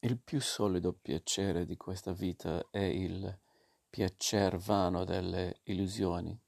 Il più solido piacere di questa vita è il piacer vano delle illusioni.